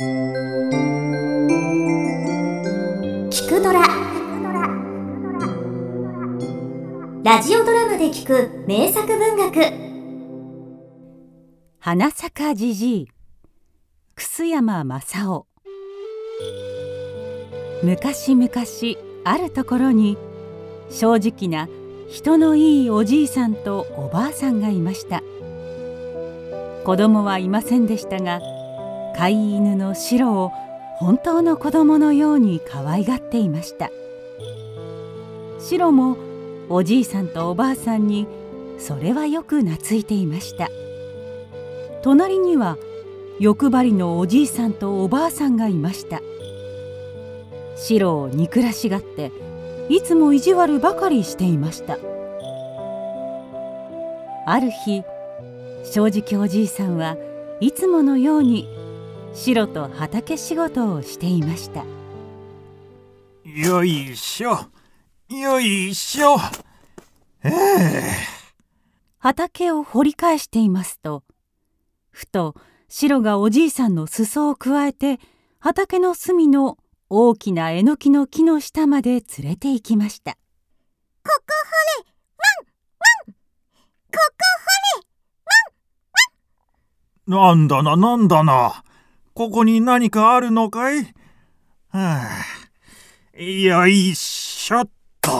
聞くドラ。ラジオドラマで聞く名作文学。花坂じじい楠山正夫昔々あるところに正直な人のいいおじいさんとおばあさんがいました。子供はいませんでしたが飼い犬のシロを本当の子供のように可愛がっていました。シロもおじいさんとおばあさんにそれはよく懐いていました。隣には欲張りのおじいさんとおばあさんがいました。シロを憎らしがっていつも意地悪ばかりしていました。ある日正直おじいさんはいつものように白と畑仕事をしていました。よいしょ。よいしょ。ええ。畑を掘り返していますとふと白がおじいさんの裾をくわえて畑の隅の大きなえのきの木の下まで連れて行きました。ここ掘れ。ワンワン。ここなんだななんだなここに何かあるのかい？はあ、よいしょっと。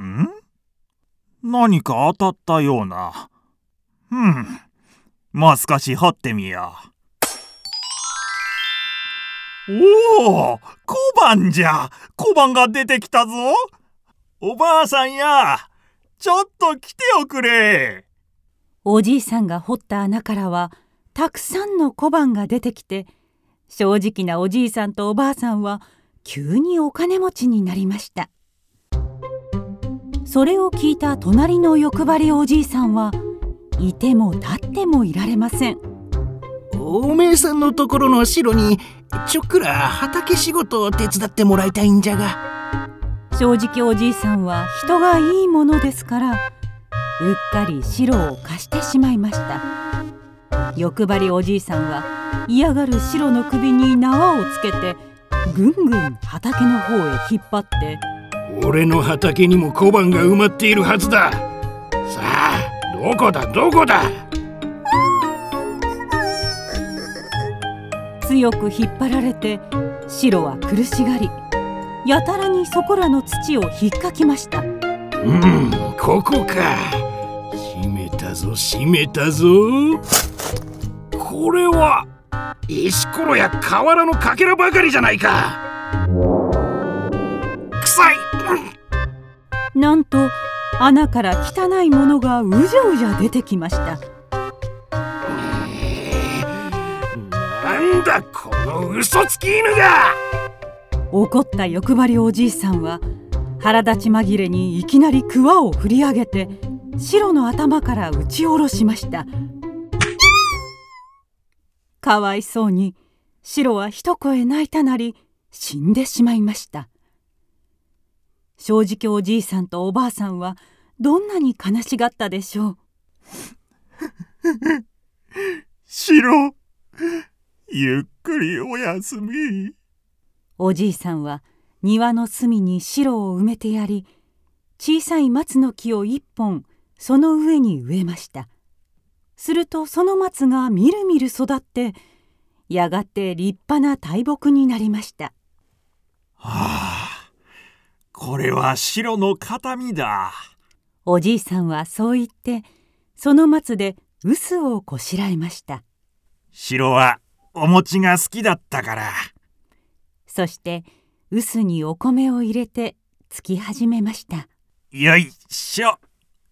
ん？何か当たったような。うん。もう少し掘ってみよう。おお小判じゃ小判が出てきたぞおばあさんやちょっと来ておくれおじいさんが掘った穴からはたくさんの小判が出てきて正直なおじいさんとおばあさんは急にお金持ちになりました。それを聞いた隣の欲張りおじいさんはいても立ってもいられません。おめえさんのところの城にちょっくら畑仕事を手伝ってもらいたいんじゃが。正直おじいさんは人がいいものですからうっかり白を貸してしまいました欲張りおじいさんは嫌がる白の首に縄をつけてぐんぐん畑の方へ引っ張って。俺の畑にも小判が埋まっているはずだ。さあどこだ？どこだ？強く引っ張られて白は苦しがりやたらにそこらの土を引っかきました。うんここか。閉めたぞ閉めたぞこれは石ころや瓦のかけらばかりじゃないか。臭い。なんと穴から汚いものがうじゃうじゃ出てきました。なんだこの嘘つき犬が。怒った欲張りおじいさんは腹立ち紛れにいきなりクワを振り上げて白の頭から打ち下ろしましたかわいそうに白は一声泣いたなり死んでしまいました。正直おじいさんとおばあさんはどんなに悲しがったでしょう。白ゆっくりおやすみ。おじいさんは庭の隅に白を埋めてやり小さい松の木を一本その上に植えましたするとその松がみるみる育ってやがて立派な大木になりました。はあこれは白の形見だ。おじいさんはそう言ってその松で臼をこしらえました。白はお餅が好きだったから。そして臼にお米を入れてつき始めました。よいしょ。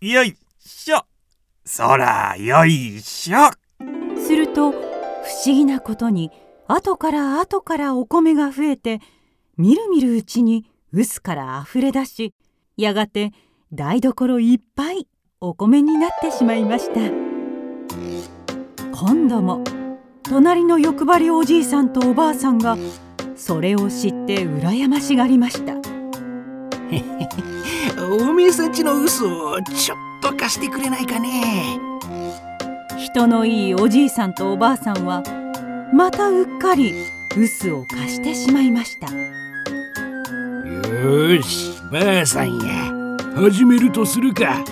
よいしょそらよいしょ。すると不思議なことに後から後からお米が増えてみるみるうちに臼からあふれ出しやがて台所いっぱいお米になってしまいました。今度も隣の欲張りおじいさんとおばあさんがそれを知って羨ましがりました。おめえさんちの嘘をちょっと貸してくれないかね？人のいいおじいさんとおばあさんはまたうっかり臼を貸してしまいました。よしばあさんや。始めるとするか。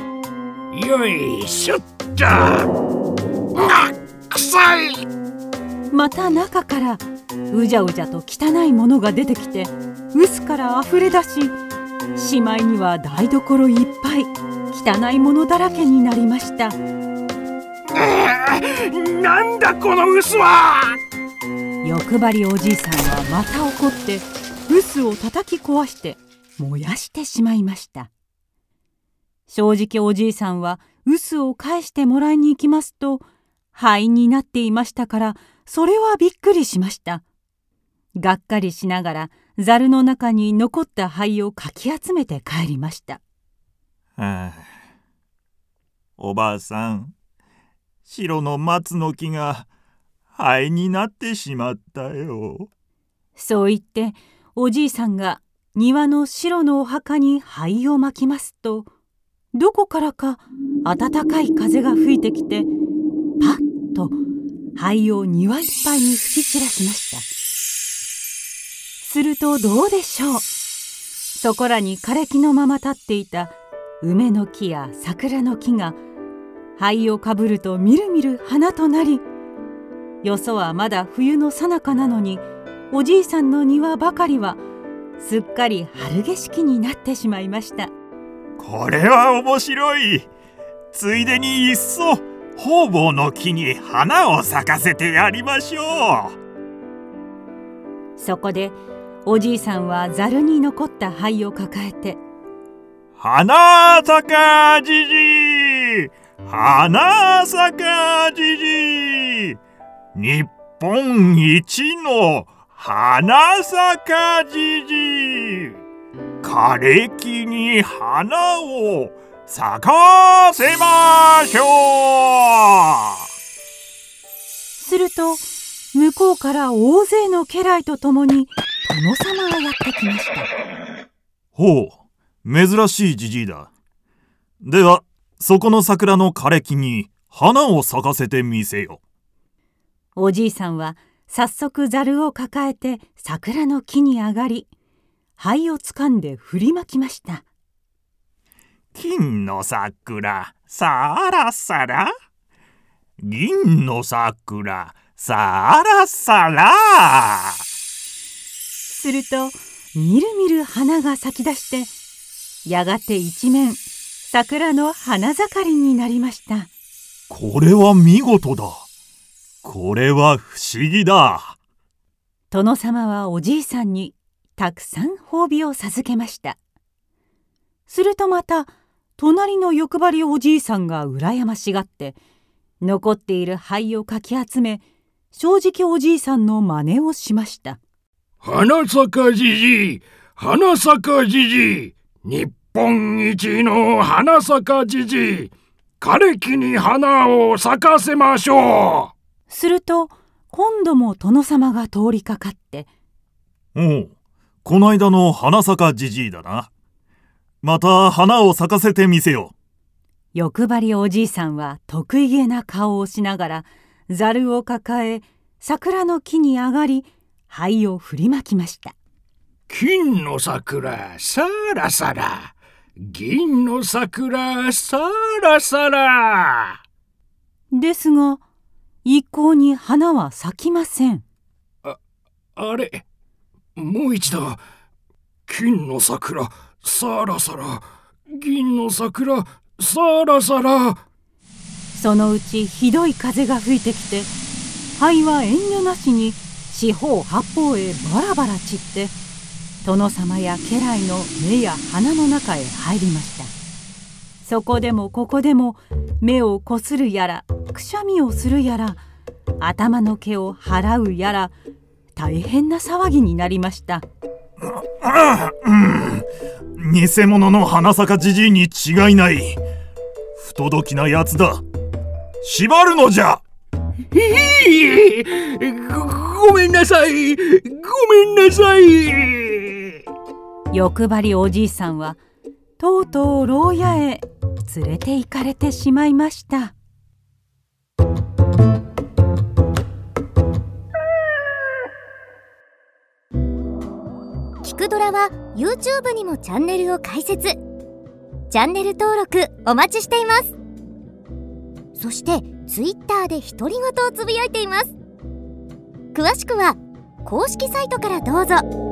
よいしょっと。い。また中からうじゃうじゃと汚いものが出てきて臼からあふれ出ししまいには台所いっぱい汚いものだらけになりました。なんだこの臼は！欲張りおじいさんはまた怒って臼を叩き壊して燃やしてしまいました。正直おじいさんは臼を返してもらいに行きますと灰になっていましたからそれはびっくりしました。がっかりしながらざるの中に残った灰をかき集めて帰りました。はあ、おばあさん白の松の木が灰になってしまったよ。そう言っておじいさんが庭の白のお墓に灰をまきますとどこからか暖かい風が吹いてきてパッと灰を庭いっぱいに吹き散らしましたするとどうでしょう。そこらに枯れ木のまま立っていた梅の木や桜の木が灰をかぶるとみるみる花となりよそはまだ冬の最中なのにおじいさんの庭ばかりはすっかり春景色になってしまいました。これは面白い。ついでにいっそ方々の木に花を咲かせてやりましょう。そこでおじいさんはざるに残った灰を抱えて「花咲かじじい花咲かじじい日本一の花咲かじじい。枯れ木に花を咲かせましょう。すると向こうから大勢の家来と共に殿様がやってきました。ほう珍しいじじいだ。ではそこの桜の枯れ木に花を咲かせてみせよ。おじいさんは早速ざるを抱えて桜の木に上がり灰をつかんで振りまきました。金の桜さらさら。銀の桜さらさらするとみるみる花が咲き出してやがて一面桜の花盛りになりました。これは見事だ。これは不思議だ。殿様はおじいさんにたくさん褒美を授けました。するとまた隣の欲張りおじいさんが羨ましがって残っている灰をかき集め正直おじいさんの真似をしました花咲じじい花咲じじい日本一の花咲じじい枯れ木に花を咲かせましょう。すると今度も殿様が通りかかって「おうこないだの花咲じじいだな。また花を咲かせてみせよ」欲張りおじいさんは得意げな顔をしながらざるを抱え桜の木に上がり灰を振りまきました。金の桜さらさら。銀の桜さらさら。ですが一向に花は咲きません。ああれもう一度。金の桜さらさら。銀の桜さらさら。そのうちひどい風が吹いてきて灰は遠慮なしに四方八方へバラバラ散って殿様や家来の目や鼻の中へ入りました。そこでもここでも目をこするやらくしゃみをするやら頭の毛を払うやら大変な騒ぎになりました。う ん偽物の花咲じじいに違いない。不届きなやつだ。縛るのじゃ。えごごめんなさい。ごめんなさい。欲張りおじいさんはとうとう牢屋へ連れて行かれてしまいました。キクドラは YouTube にもチャンネルを開設。チャンネル登録お待ちしています。そして Twitter で独り言をつぶやいています。詳しくは公式サイトからどうぞ。